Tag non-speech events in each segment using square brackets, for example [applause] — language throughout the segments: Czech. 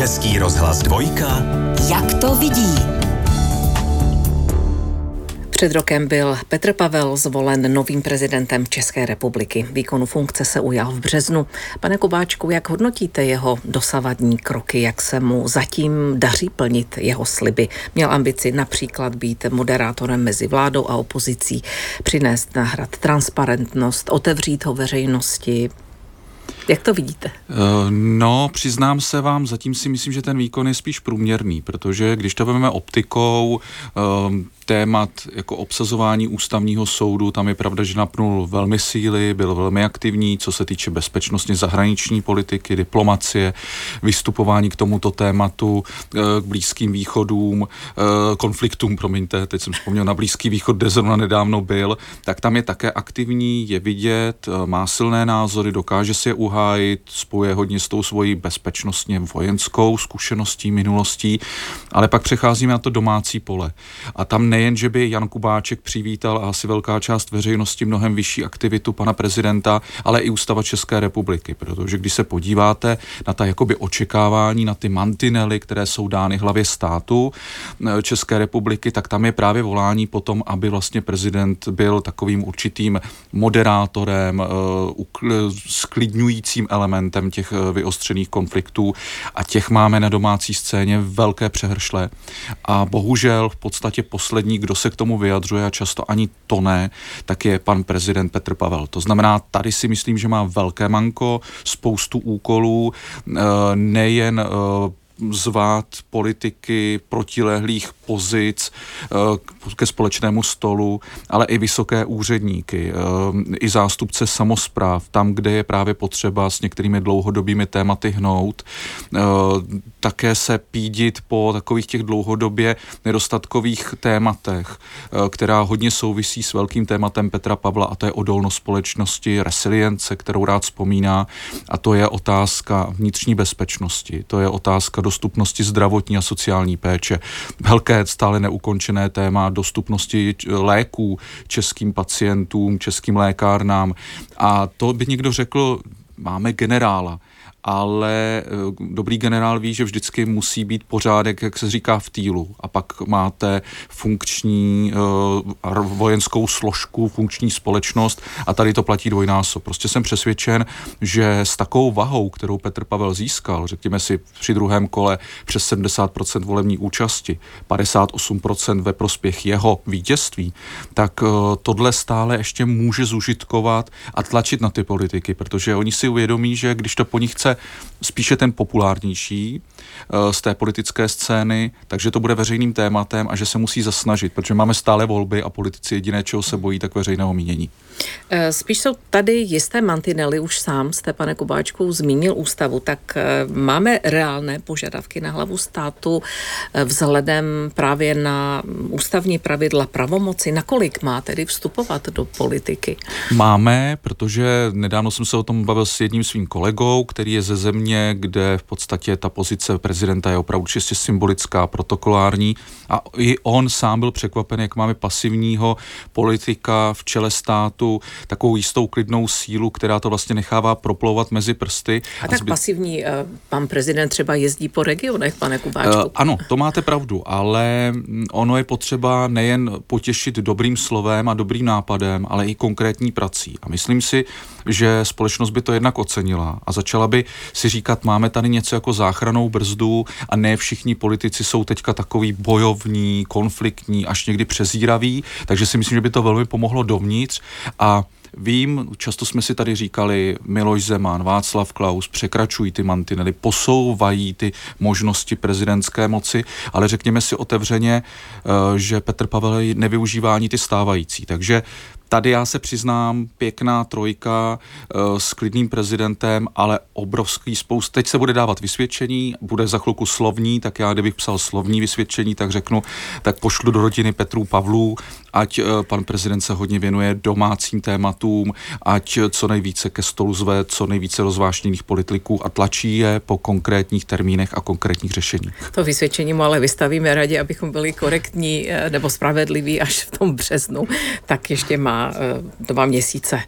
Český rozhlas dvojka. Jak to vidí? Před rokem byl Petr Pavel zvolen novým prezidentem České republiky. Výkonu funkce se ujal v březnu. Pane Kubáčku, jak hodnotíte jeho dosavadní kroky, jak se mu zatím daří plnit jeho sliby? Měl ambici například být moderátorem mezi vládou a opozicí, přinést na hrad transparentnost, otevřít ho veřejnosti, jak to vidíte? Eh, no, přiznám se vám, zatím si myslím, že ten výkon je spíš průměrný, protože když to vezmeme optikou, eh, témat jako obsazování ústavního soudu, tam je pravda, že napnul velmi síly, byl velmi aktivní, co se týče bezpečnostně zahraniční politiky, diplomacie, vystupování k tomuto tématu, eh, k blízkým východům, eh, konfliktům, promiňte, teď jsem vzpomněl na Blízký východ, kde zrovna nedávno byl, tak tam je také aktivní, je vidět, eh, má silné názory, dokáže si je uhájit, spojuje hodně s tou svojí bezpečnostně vojenskou zkušeností, minulostí, ale pak přecházíme na to domácí pole. A tam ne nejen, že by Jan Kubáček přivítal a asi velká část veřejnosti mnohem vyšší aktivitu pana prezidenta, ale i ústava České republiky, protože když se podíváte na ta jakoby očekávání, na ty mantinely, které jsou dány hlavě státu eh, České republiky, tak tam je právě volání potom, aby vlastně prezident byl takovým určitým moderátorem, eh, sklidňujícím elementem těch eh, vyostřených konfliktů. A těch máme na domácí scéně velké přehršle. A bohužel v podstatě poslední poslední, kdo se k tomu vyjadřuje a často ani to ne, tak je pan prezident Petr Pavel. To znamená, tady si myslím, že má velké manko, spoustu úkolů, eh, nejen eh, zvát politiky protilehlých pozic eh, ke společnému stolu, ale i vysoké úředníky, eh, i zástupce samozpráv, tam, kde je právě potřeba s některými dlouhodobými tématy hnout. Eh, také se pídit po takových těch dlouhodobě nedostatkových tématech, která hodně souvisí s velkým tématem Petra Pavla a to je odolnost společnosti, resilience, kterou rád vzpomíná a to je otázka vnitřní bezpečnosti, to je otázka dostupnosti zdravotní a sociální péče. Velké stále neukončené téma dostupnosti léků českým pacientům, českým lékárnám. A to by někdo řekl, máme generála ale eh, dobrý generál ví, že vždycky musí být pořádek, jak se říká, v týlu. A pak máte funkční uh, vojenskou složku, funkční společnost a tady to platí dvojnásob. Prostě jsem přesvědčen, že s takovou vahou, kterou Petr Pavel získal, řekněme si při druhém kole přes 70% volební účasti, 58% ve prospěch jeho vítězství, tak uh, tohle stále ještě může zužitkovat a tlačit na ty politiky, protože oni si uvědomí, že když to po nich chce spíše ten populárnější eh, z té politické scény, takže to bude veřejným tématem a že se musí zasnažit, protože máme stále volby a politici jediné, čeho se bojí, tak veřejného mínění. Eh, spíš jsou tady jisté mantinely, už sám jste, pane Kubáčku, zmínil ústavu, tak eh, máme reálné požadavky na hlavu státu vzhledem právě na ústavní pravidla pravomoci. Nakolik má tedy vstupovat do politiky? Máme, protože nedávno jsem se o tom bavil s jedním svým kolegou, který je ze země, kde v podstatě ta pozice prezidenta je opravdu čistě symbolická, protokolární a i on sám byl překvapen, jak máme pasivního politika v čele státu, takovou jistou klidnou sílu, která to vlastně nechává proplouvat mezi prsty. A, a tak zbyt... pasivní, uh, pan prezident třeba jezdí po regionech, pane Kubáčku. Uh, ano, to máte pravdu, ale ono je potřeba nejen potěšit dobrým slovem a dobrým nápadem, ale i konkrétní prací. A myslím si, že společnost by to jednak ocenila a začala by si říkat, máme tady něco jako záchranou brzdu a ne všichni politici jsou teďka takový bojovní, konfliktní, až někdy přezíraví, takže si myslím, že by to velmi pomohlo dovnitř a Vím, často jsme si tady říkali, Miloš Zeman, Václav Klaus překračují ty mantinely, posouvají ty možnosti prezidentské moci, ale řekněme si otevřeně, eh, že Petr Pavel nevyužívá ani ty stávající. Takže Tady já se přiznám, pěkná trojka uh, s klidným prezidentem, ale obrovský spoust. Teď se bude dávat vysvědčení, bude za chvilku slovní, tak já kdybych psal slovní vysvědčení, tak řeknu, tak pošlu do rodiny Petru Pavlů, ať uh, pan prezident se hodně věnuje domácím tématům, ať co nejvíce ke stolu zve, co nejvíce rozvášněných politiků a tlačí je po konkrétních termínech a konkrétních řešeních. To vysvědčení mu ale vystavíme radě, abychom byli korektní eh, nebo spravedliví až v tom březnu, tak ještě má Eh, dva měsíce.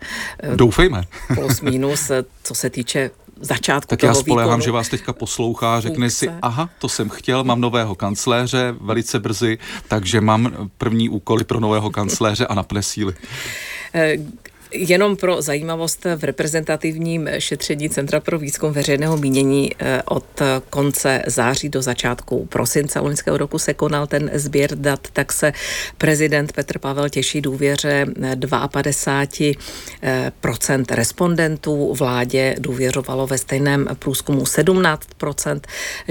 Eh, Doufejme. plus [laughs] minus, eh, co se týče začátku Tak toho já spolehám, výkonu že vás teďka poslouchá, řekne si, funkce. aha, to jsem chtěl, mám nového kancléře velice brzy, takže mám první úkoly pro nového kancléře a napne síly. Eh, Jenom pro zajímavost v reprezentativním šetření Centra pro výzkum veřejného mínění eh, od konce září do začátku prosince loňského roku se konal ten sběr dat, tak se prezident Petr Pavel těší důvěře 52% respondentů. Vládě důvěřovalo ve stejném průzkumu 17%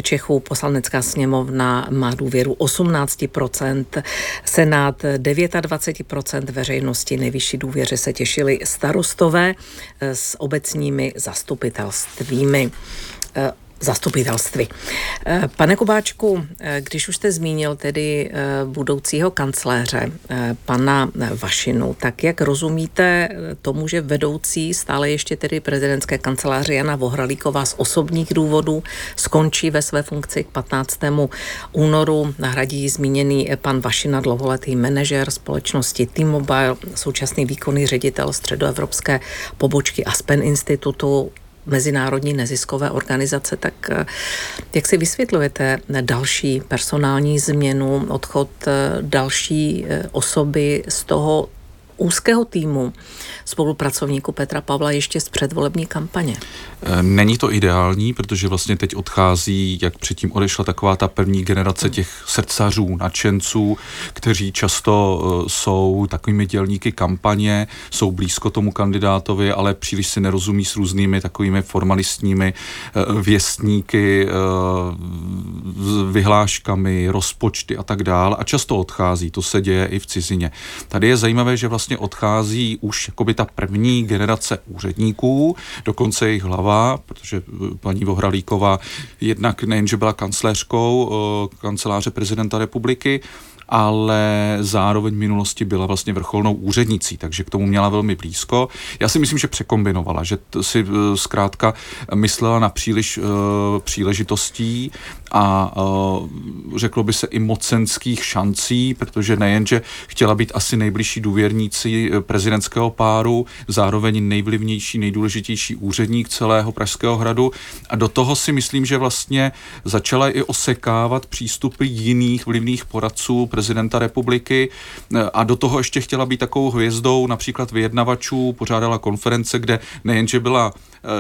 Čechů. Poslanecká sněmovna má důvěru 18%, Senát 29% veřejnosti. Nejvyšší důvěře se těšili starostové eh, s obecními zastupitelstvími. Eh, zastupitelství. Eh, Pane Kubáčku, eh, když už jste zmínil tedy eh, budoucího kancléře, pana Vašinu, tak jak rozumíte tomu, že vedoucí stále ještě tedy prezidentské kanceláře Jana Vohralíková z osobních důvodů skončí ve své funkci k 15. únoru, nahradí zmíněný pan Vašina, dlouholetý manažer společnosti T-Mobile, současný výkonný ředitel středoevropské pobočky Aspen Institutu, mezinárodní neziskové organizace, tak eh, jak si vysvětlujete další personální změnu, odchod eh, další eh, osoby z toho úzkého týmu spolupracovníků Petra Pavla ještě z předvolební kampaně. Není to ideální, protože vlastně teď odchází, jak předtím odešla taková ta první generace těch srdcařů, nadšenců, kteří často jsou takovými dělníky kampaně, jsou blízko tomu kandidátovi, ale příliš si nerozumí s různými takovými formalistními věstníky, vyhláškami, rozpočty a tak dále a často odchází, to se děje i v cizině. Tady je zajímavé, že vlastně odchází už jakoby ta první generace úředníků, dokonce jejich hlava, protože eh, paní Vohralíková jednak nejenže byla kancléřkou eh, kanceláře prezidenta republiky, ale zároveň v minulosti byla vlastně vrcholnou úřednicí, takže k tomu měla velmi blízko. Já si myslím, že překombinovala, že si eh, zkrátka myslela na příliš uh, příležitostí a uh, řeklo by se i mocenských šancí, protože nejenže chtěla být asi nejbližší důvěrníci prezidentského páru, zároveň nejvlivnější, nejdůležitější úředník celého Pražského hradu a do toho si myslím, že vlastně začala i osekávat přístupy jiných vlivných poradců prezidenta republiky a do toho ještě chtěla být takovou hvězdou například vyjednavačů, pořádala konference, kde nejenže byla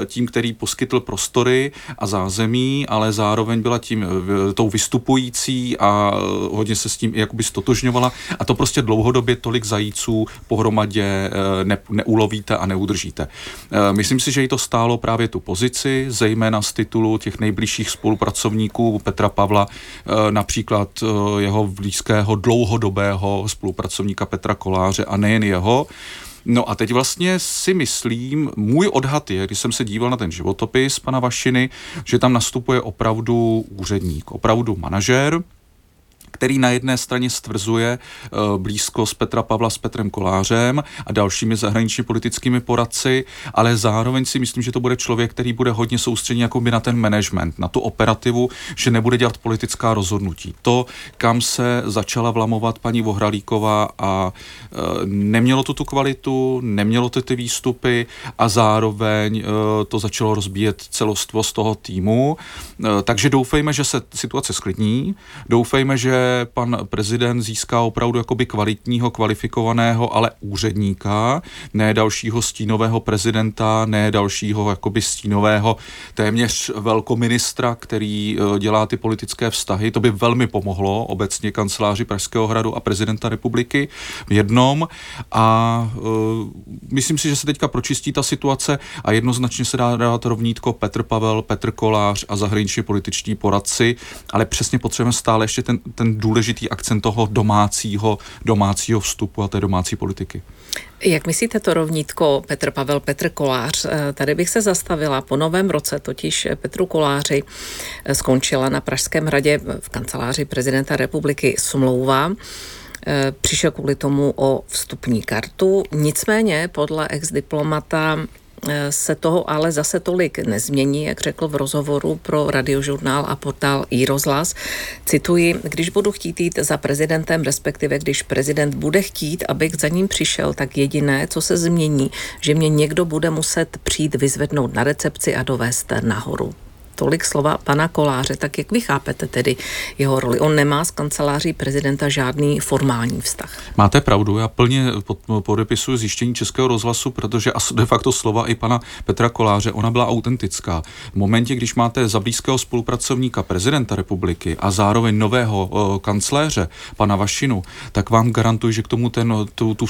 tím, který poskytl prostory a zázemí, ale zároveň byla tím tou vystupující a hodně se s tím jakoby stotožňovala a to prostě dlouhodobě tolik zajíců pohromadě ne, neulovíte a neudržíte. Myslím si, že jí to stálo právě tu pozici, zejména z titulu těch nejbližších spolupracovníků Petra Pavla, například jeho blízkého dlouhodobého spolupracovníka Petra Koláře a nejen jeho. No a teď vlastně si myslím, můj odhad je, když jsem se díval na ten životopis pana Vašiny, že tam nastupuje opravdu úředník, opravdu manažer, který na jedné straně stvrzuje uh, blízkost Petra Pavla s Petrem Kolářem a dalšími zahraničně politickými poradci, ale zároveň si myslím, že to bude člověk, který bude hodně soustředěn jakoby na ten management, na tu operativu, že nebude dělat politická rozhodnutí. To, kam se začala vlamovat paní Vohralíková a uh, nemělo to tu kvalitu, nemělo to ty výstupy a zároveň uh, to začalo rozbíjet celostvo z toho týmu. Takže doufejme, že se situace sklidní, doufejme, že pan prezident získá opravdu jakoby kvalitního, kvalifikovaného, ale úředníka, ne dalšího stínového prezidenta, ne dalšího jakoby stínového téměř velkoministra, který eh, dělá ty politické vztahy. To by velmi pomohlo obecně kanceláři Pražského hradu a prezidenta republiky v jednom a uh, myslím si, že se teďka pročistí ta situace a jednoznačně se dá dát rovnítko Petr Pavel, Petr Kolář a zahraničně političtí poradci, ale přesně potřebujeme stále ještě ten, ten důležitý akcent toho domácího, domácího vstupu a té domácí politiky. Jak myslíte to rovnítko Petr Pavel, Petr Kolář? Eh, tady bych se zastavila. Po novém roce totiž Petru Koláři eh, skončila na Pražském hradě v kanceláři prezidenta republiky smlouva eh, přišel kvůli tomu o vstupní kartu. Nicméně podle ex-diplomata se toho ale zase tolik nezmění, jak řekl v rozhovoru pro radiožurnál a portál iRozhlas. Cituji, když budu chtít jít za prezidentem, respektive když prezident bude chtít, abych za ním přišel, tak jediné, co se změní, že mě někdo bude muset přijít vyzvednout na recepci a dovést nahoru tolik slova pana Koláře, tak jak vy chápete tedy jeho roli? On nemá s kanceláří prezidenta žádný formální vztah. Máte pravdu, já plně podepisuji zjištění Českého rozhlasu, protože de facto slova i pana Petra Koláře, ona byla autentická. V momentě, když máte za blízkého spolupracovníka prezidenta republiky a zároveň nového uh, kancléře, pana Vašinu, tak vám garantuji, že k tomu ten, tu, tu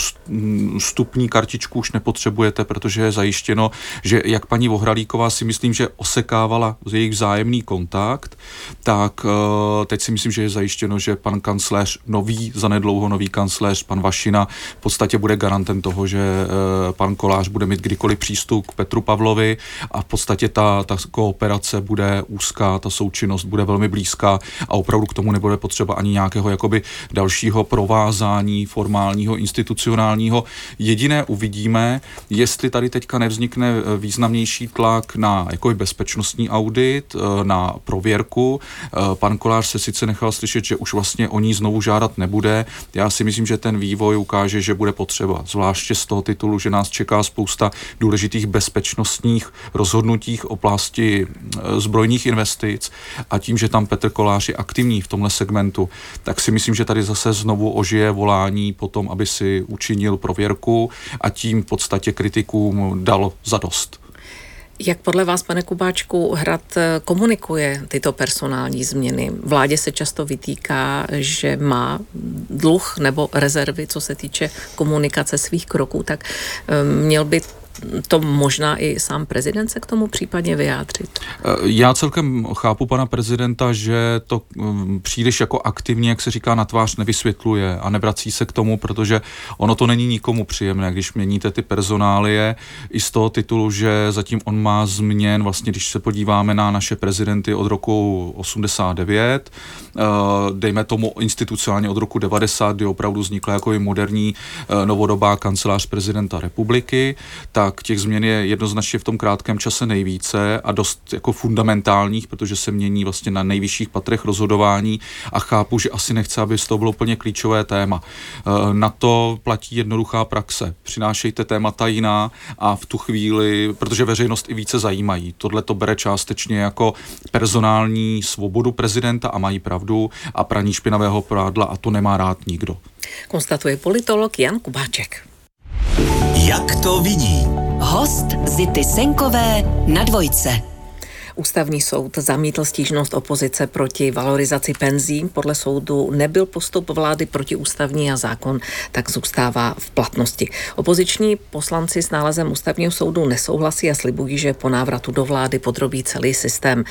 stupní kartičku už nepotřebujete, protože je zajištěno, že jak paní Vohralíková si myslím, že osekávala jejich vzájemný kontakt, tak eh, teď si myslím, že je zajištěno, že pan kancléř, nový, zanedlouho nový kancléř, pan Vašina, v podstatě bude garantem toho, že eh, pan Kolář bude mít kdykoliv přístup k Petru Pavlovi a v podstatě ta, ta kooperace bude úzká, ta součinnost bude velmi blízká a opravdu k tomu nebude potřeba ani nějakého jakoby dalšího provázání formálního, institucionálního. Jediné uvidíme, jestli tady teďka nevznikne eh, významnější tlak na jakoby bezpečnostní audit, audit, eh, na prověrku. Eh, pan Kolář se sice nechal slyšet, že už vlastně o ní znovu žádat nebude. Já si myslím, že ten vývoj ukáže, že bude potřeba, zvláště z toho titulu, že nás čeká spousta důležitých bezpečnostních rozhodnutí v oblasti eh, zbrojních investic a tím, že tam Petr Kolář je aktivní v tomhle segmentu, tak si myslím, že tady zase znovu ožije volání potom, aby si učinil prověrku a tím v podstatě kritikům dal zadost. Jak podle vás, pane Kubáčku, Hrad eh, komunikuje tyto personální změny? Vládě se často vytýká, že má dluh nebo rezervy, co se týče komunikace svých kroků, tak eh, měl by to možná i sám prezident se k tomu případně vyjádřit? Eh, já celkem chápu pana prezidenta, že to mm, příliš jako aktivně, jak se říká, na tvář nevysvětluje a nevrací se k tomu, protože ono to není nikomu příjemné, když měníte ty personálie i z toho titulu, že zatím on má změn, vlastně když se podíváme na naše prezidenty od roku 89, eh, dejme tomu institucionálně od roku 90, kdy opravdu vznikla jako i moderní eh, novodobá kancelář prezidenta republiky, tak tak těch změn je jednoznačně v tom krátkém čase nejvíce a dost jako fundamentálních, protože se mění vlastně na nejvyšších patrech rozhodování a chápu, že asi nechce, aby z toho bylo plně klíčové téma. E, na to platí jednoduchá praxe. Přinášejte témata jiná a v tu chvíli, protože veřejnost i více zajímají. Tohle to bere částečně jako personální svobodu prezidenta a mají pravdu a praní špinavého prádla a to nemá rád nikdo. Konstatuje politolog Jan Kubáček. Jak to vidí? Host Zity Senkové na dvojce. Ústavní soud zamítl stížnost opozice proti valorizaci penzí. Podle soudu nebyl postup vlády protiústavní a zákon tak zůstává v platnosti. Opoziční poslanci s nálezem ústavního soudu nesouhlasí a slibují, že po návratu do vlády podrobí celý systém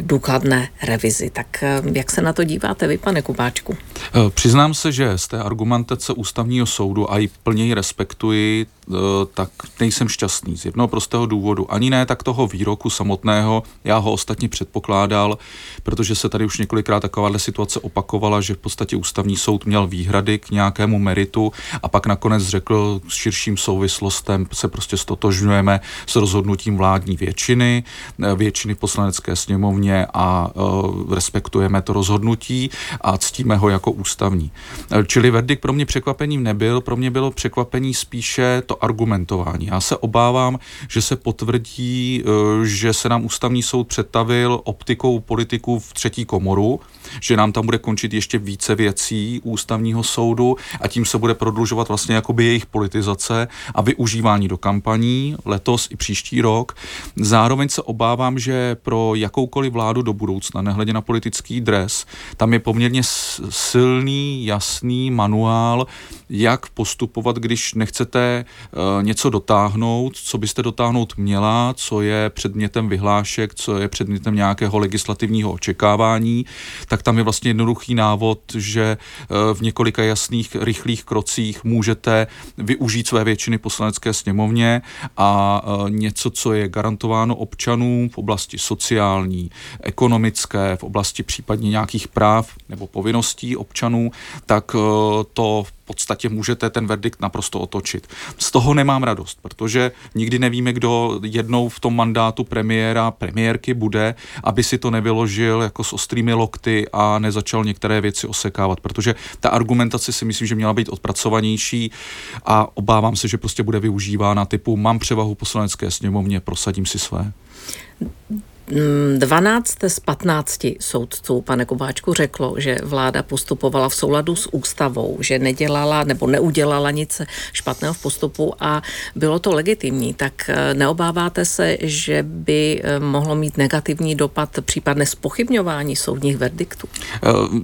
důkladné revizi. Tak eh, jak se na to díváte vy, pane Kubáčku? Eh, přiznám se, že z té argumentace ústavního soudu a i plněji respektuji, tak nejsem šťastný z jednoho prostého důvodu. Ani ne tak toho výroku samotného, já ho ostatně předpokládal, protože se tady už několikrát takováhle situace opakovala, že v podstatě ústavní soud měl výhrady k nějakému meritu a pak nakonec řekl s širším souvislostem se prostě stotožňujeme s rozhodnutím vládní většiny, eh, většiny poslanecké sněmovně a uh, respektujeme to rozhodnutí a ctíme ho jako ústavní. Eh, čili verdikt pro mě překvapením nebyl, pro mě bylo překvapení spíše to argumentování. Já se obávám, že se potvrdí, uh, že se nám ústavní soud přetavil optikou politiků v třetí komoru, že nám tam bude končit ještě více věcí ústavního soudu a tím se bude prodlužovat vlastně jakoby jejich politizace a využívání do kampaní letos i příští rok. Zároveň se obávám, že pro jakoukoliv vládu do budoucna, nehledě na politický dres, tam je poměrně silný, jasný manuál, jak postupovat, když nechcete něco dotáhnout, co byste dotáhnout měla, co je předmětem vyhlášek, co je předmětem nějakého legislativního očekávání, tak tam je vlastně jednoduchý návod, že eh, v několika jasných, rychlých krocích můžete využít své většiny poslanecké sněmovně a eh, něco, co je garantováno občanům v oblasti sociální, ekonomické, v oblasti případně nějakých práv nebo povinností občanů, tak eh, to podstatě můžete ten verdikt naprosto otočit. Z toho nemám radost, protože nikdy nevíme, kdo jednou v tom mandátu premiéra, premiérky bude, aby si to nevyložil jako s ostrými lokty a nezačal některé věci osekávat, protože ta argumentace si myslím, že měla být odpracovanější a obávám se, že prostě bude využívána typu mám převahu poslanecké sněmovně, prosadím si své. 12 z 15 soudců, pane Kubáčku, řeklo, že vláda postupovala v souladu s ústavou, že nedělala nebo neudělala nic špatného v postupu a bylo to legitimní. Tak eh, neobáváte se, že by eh, mohlo mít negativní dopad případné spochybňování soudních verdiktů? Uh,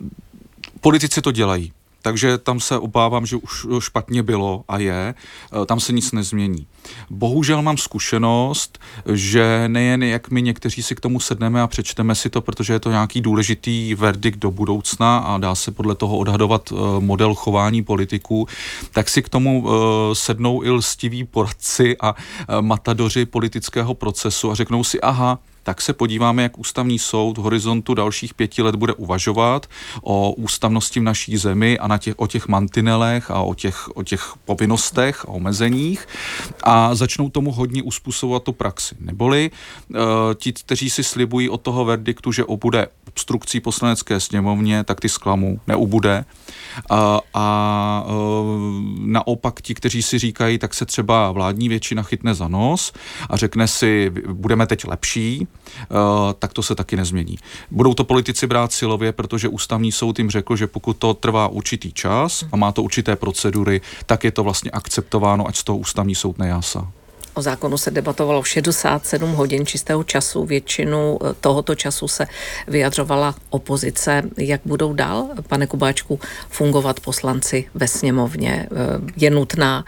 politici to dělají takže tam se obávám, že už špatně bylo a je, e, tam se nic nezmění. Bohužel mám zkušenost, že nejen jak my někteří si k tomu sedneme a přečteme si to, protože je to nějaký důležitý verdikt do budoucna a dá se podle toho odhadovat e, model chování politiků, tak si k tomu e, sednou i lstiví poradci a matadoři politického procesu a řeknou si, aha, tak se podíváme, jak ústavní soud v horizontu dalších pěti let bude uvažovat o ústavnosti v naší zemi a na těch, o těch mantinelech a o těch, o těch povinnostech a omezeních a začnou tomu hodně uspůsobovat tu praxi. Neboli uh, ti, kteří si slibují od toho verdiktu, že obude obstrukcí poslanecké sněmovně, tak ty zklamu neubude. A, a uh, naopak ti, kteří si říkají, tak se třeba vládní většina chytne za nos a řekne si, budeme teď lepší, Eh, tak to se taky nezmění. Budou to politici brát silově, protože ústavní soud jim řekl, že pokud to trvá určitý čas a má to určité procedury, tak je to vlastně akceptováno, ať z toho ústavní soud nejásá. O zákonu se debatovalo 67 hodin čistého času. Většinu eh, tohoto času se vyjadřovala opozice. Jak budou dál, pane Kubáčku, fungovat poslanci ve sněmovně? Eh, je nutná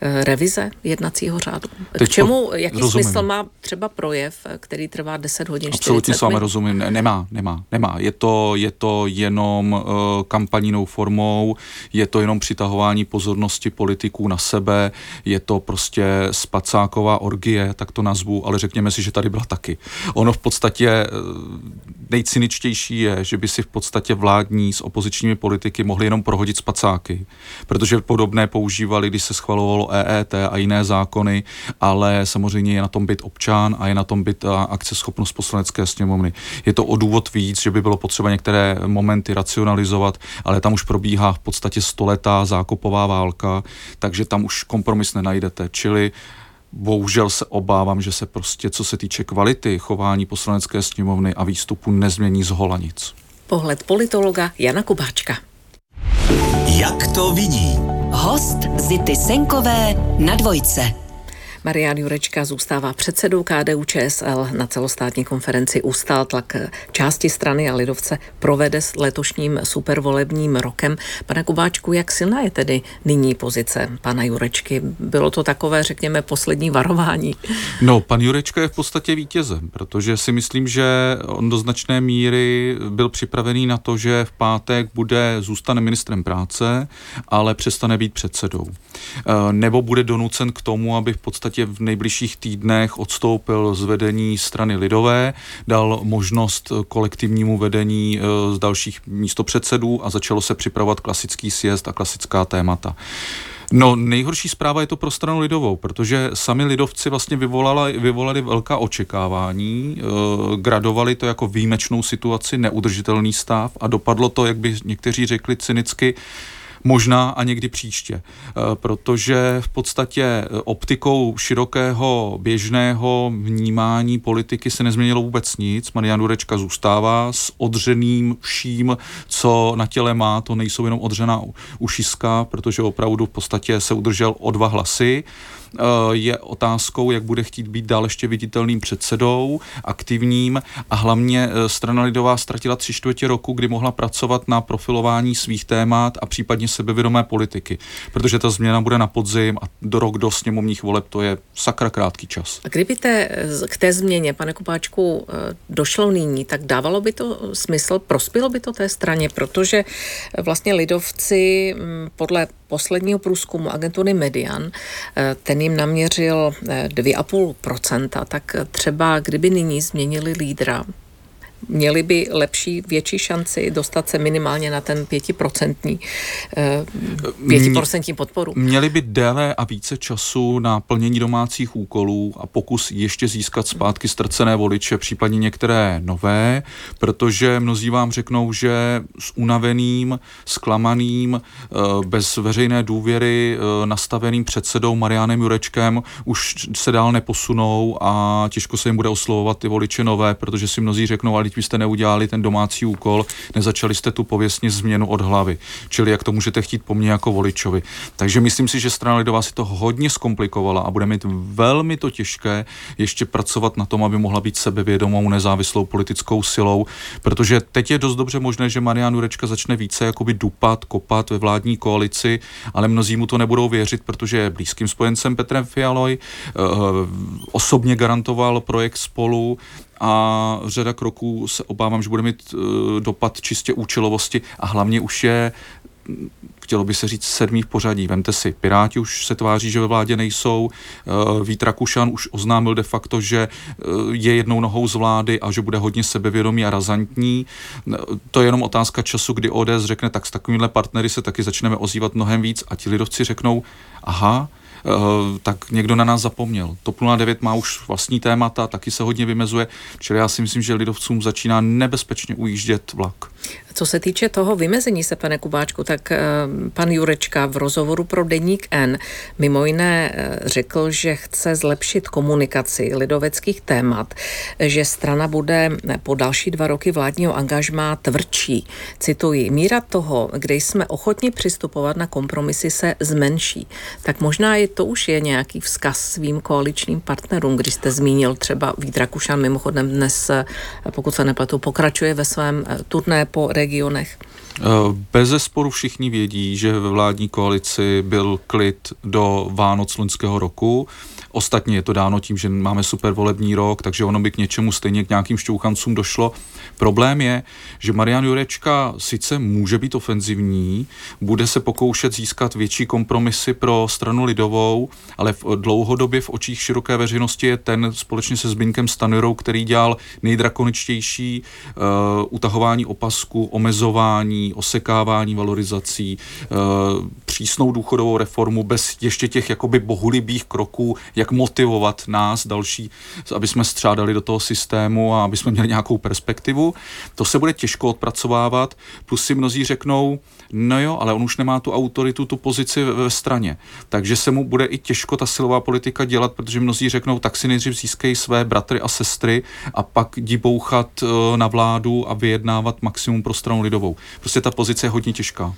eh, revize jednacího řádu? Teď K čemu, jaký rozumím. smysl má třeba projev, který trvá 10 hodin, Absolutně s vámi rozumím. Ne, nemá, nemá, nemá. Je to, je to jenom uh, kampanínou formou, je to jenom přitahování pozornosti politiků na sebe, je to prostě spacák taková orgie, tak to nazvu, ale řekněme si, že tady byla taky. Ono v podstatě eh, nejcyničtější je, že by si v podstatě vládní s opozičními politiky mohli jenom prohodit spacáky, protože podobné používali, když se schvalovalo EET a jiné zákony, ale samozřejmě je na tom byt občan a je na tom byt akceschopnost poslanecké sněmovny. Je to o důvod víc, že by bylo potřeba některé momenty racionalizovat, ale tam už probíhá v podstatě stoletá zákopová válka, takže tam už kompromis nenajdete. Čili bohužel se obávám, že se prostě, co se týče kvality chování poslanecké sněmovny a výstupu, nezmění z hola nic. Pohled politologa Jana Kubáčka. Jak to vidí? Host Zity Senkové na dvojce. Marian Jurečka zůstává předsedou KDU ČSL na celostátní konferenci Ustál tlak části strany a lidovce provede s letošním supervolebním rokem. Pane Kubáčku, jak silná je tedy nyní pozice pana Jurečky? Bylo to takové, řekněme, poslední varování? No, pan Jurečka je v podstatě vítězem, protože si myslím, že on do značné míry byl připravený na to, že v pátek bude zůstane ministrem práce, ale přestane být předsedou. E, nebo bude donucen k tomu, aby v podstatě podstatě v nejbližších týdnech odstoupil z vedení strany Lidové, dal možnost kolektivnímu vedení eh, z dalších místopředsedů a začalo se připravovat klasický sjezd a klasická témata. No, nejhorší zpráva je to pro stranu lidovou, protože sami lidovci vlastně vyvolali, vyvolali velká očekávání, e, gradovali to jako výjimečnou situaci, neudržitelný stav a dopadlo to, jak by někteří řekli cynicky, možná a někdy příště, eh, protože v podstatě eh, optikou širokého běžného vnímání politiky se nezměnilo vůbec nic. Marian Durečka zůstává s odřeným vším, co na těle má, to nejsou jenom odřená ušiska, protože opravdu v podstatě se udržel o dva hlasy. Eh, je otázkou, jak bude chtít být dál ještě viditelným předsedou, aktivním a hlavně eh, strana Lidová ztratila tři čtvrtě roku, kdy mohla pracovat na profilování svých témat a případně sebevědomé politiky, protože ta změna bude na podzim a do rok do sněmovních voleb to je sakra krátký čas. A kdyby k té změně, pane Kupáčku, eh, došlo nyní, tak dávalo by to smysl, prospělo by to té straně, protože vlastně lidovci mm, podle posledního průzkumu agentury Median, ten jim naměřil 2,5%, eh, tak třeba kdyby nyní změnili lídra, měli by lepší, větší šanci dostat se minimálně na ten pětiprocentní, eh, pětiprocentní podporu. Měli by déle a více času na plnění domácích úkolů a pokus ještě získat zpátky ztracené voliče, případně některé nové, protože mnozí vám řeknou, že s unaveným, zklamaným, eh, bez veřejné důvěry eh, nastaveným předsedou Marianem Jurečkem už se dál neposunou a těžko se jim bude oslovovat ty voliče nové, protože si mnozí řeknou, ale vy jste neudělali ten domácí úkol, nezačali jste tu pověstně změnu od hlavy. Čili jak to můžete chtít po mně jako voličovi. Takže myslím si, že strana lidová si to hodně zkomplikovala a bude mít velmi to těžké ještě pracovat na tom, aby mohla být sebevědomou nezávislou politickou silou, protože teď je dost dobře možné, že Marian Jurečka začne více jakoby dupat, kopat ve vládní koalici, ale mnozí mu to nebudou věřit, protože je blízkým spojencem Petrem Fialoj, eh, osobně garantoval projekt spolu, a řada kroků se obávám, že bude mít uh, dopad čistě účelovosti a hlavně už je chtělo by se říct sedmý v pořadí. Vemte si, Piráti už se tváří, že ve vládě nejsou, uh, Vít Rakušan už oznámil de facto, že uh, je jednou nohou z vlády a že bude hodně sebevědomý a razantní. To je jenom otázka času, kdy ODS řekne, tak s takovýmhle partnery se taky začneme ozývat mnohem víc a ti lidovci řeknou, aha, Eh, tak někdo na nás zapomněl. TOP 09 má už vlastní témata, taky se hodně vymezuje, čili já si myslím, že lidovcům začíná nebezpečně ujíždět vlak. Co se týče toho vymezení se, pane Kubáčku, tak eh, pan Jurečka v rozhovoru pro Deník N mimo jiné eh, řekl, že chce zlepšit komunikaci lidoveckých témat, že strana bude po další dva roky vládního angažmá tvrdší. Cituji, míra toho, kde jsme ochotni přistupovat na kompromisy, se zmenší. Tak možná i to už je nějaký vzkaz svým koaličním partnerům, když jste zmínil třeba Vít Rakušan, mimochodem dnes, eh, pokud se nepletu, pokračuje ve svém turné po regionech? Eh, bez zesporu všichni vědí, že ve vládní koalici byl klid do Vánoc loňského roku. Ostatně je to dáno tím, že máme super volební rok, takže ono by k něčemu stejně k nějakým šťouchancům došlo. Problém je, že Marian Jurečka sice může být ofenzivní, bude se pokoušet získat větší kompromisy pro stranu lidovou, ale v dlouhodobě v očích široké veřejnosti je ten společně se Zbinkem Stanurou, který dělal nejdrakoničtější uh, utahování opasku, omezování, osekávání valorizací, uh, přísnou důchodovou reformu bez ještě těch jakoby bohulibých kroků, jak motivovat nás další, aby jsme střádali do toho systému a aby jsme měli nějakou perspektivu. To se bude těžko odpracovávat, plus si mnozí řeknou, no jo, ale on už nemá tu autoritu, tu pozici ve straně. Takže se mu bude i těžko ta silová politika dělat, protože mnozí řeknou, tak si nejdřív získej své bratry a sestry a pak jdi bouchat eh, na vládu a vyjednávat maximum pro stranu lidovou. Prostě ta pozice je hodně těžká.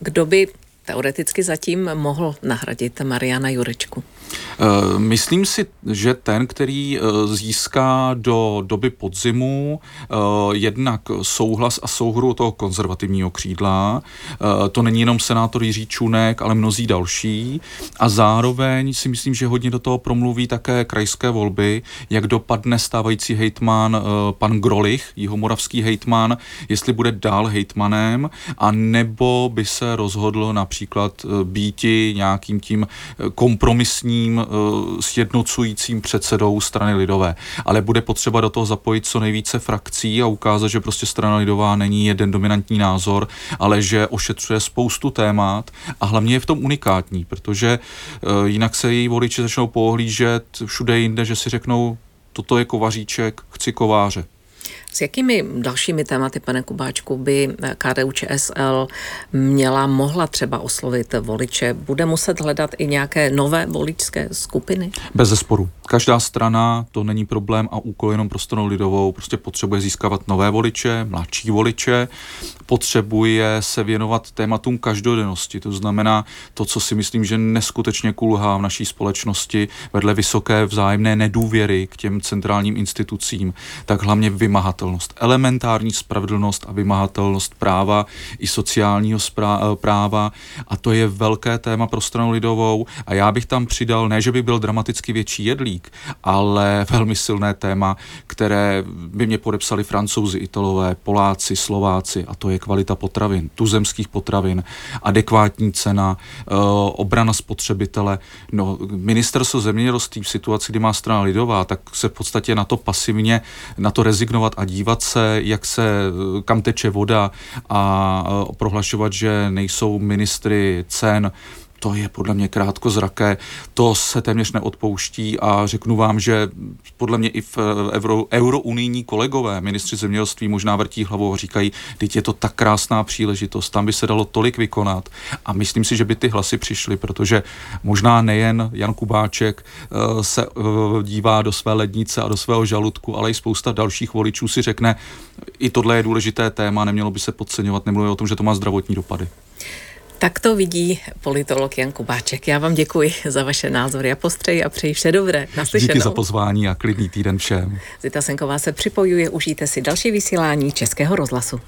Kdo by teoreticky zatím mohl nahradit Mariana Jurečku? Eh, myslím si, že ten, který eh, získá do doby podzimu eh, jednak souhlas a souhru toho konzervativního křídla, to není jenom senátor Jiří Čunek, ale mnozí další. A zároveň si myslím, že hodně do toho promluví také krajské volby, jak dopadne stávající hejtman pan Grolich, jihomoravský hejtman, jestli bude dál hejtmanem a nebo by se rozhodl například býti nějakým tím kompromisním jedním uh, sjednocujícím předsedou strany lidové. Ale bude potřeba do toho zapojit co nejvíce frakcí a ukázat, že prostě strana lidová není jeden dominantní názor, ale že ošetřuje spoustu témat a hlavně je v tom unikátní, protože jinak se její voliči začnou pohlížet všude jinde, že si řeknou, toto je kovaříček, chci kováře. S jakými dalšími tématy, pane Kubáčku, by KDU ČSL měla, mohla třeba oslovit voliče? Bude muset hledat i nějaké nové voličské skupiny? Bez zesporu. Každá strana, to není problém a úkol jenom pro stranu lidovou, prostě potřebuje získávat nové voliče, mladší voliče, potřebuje se věnovat tématům každodennosti. To znamená to, co si myslím, že neskutečně kulhá v naší společnosti vedle vysoké vzájemné nedůvěry k těm centrálním institucím, tak hlavně vymahatelnost. Elementární spravedlnost a vymahatelnost práva i sociálního práva a to je velké téma pro stranu lidovou a já bych tam přidal, ne, že by byl dramaticky větší jedlík, ale velmi silné téma, které by mě podepsali francouzi, italové, Poláci, Slováci a to je kvalita potravin, tuzemských potravin, adekvátní cena, uh, obrana spotřebitele. No, ministerstvo zemědělství v situaci, kdy má strana lidová, tak se v podstatě na to pasivně, na to rezignovat a dívat se, jak se, kam teče voda a uh, prohlašovat, že nejsou ministry cen, to je podle mě krátkozraké, to se téměř neodpouští a řeknu vám, že podle mě i v euro, eurounijní kolegové, ministři zemědělství možná vrtí hlavou a říkají, teď je to tak krásná příležitost, tam by se dalo tolik vykonat a myslím si, že by ty hlasy přišly, protože možná nejen Jan Kubáček uh, se uh, dívá do své lednice a do svého žaludku, ale i spousta dalších voličů si řekne, i tohle je důležité téma, nemělo by se podceňovat, nemluvím o tom, že to má zdravotní dopady. Tak to vidí politolog Jan Kubáček. Já vám děkuji za vaše názory a postřeji a přeji vše dobré. Naslyšenou. Díky za pozvání a klidný týden všem. Zita Senková se připojuje, užijte si další vysílání Českého rozhlasu.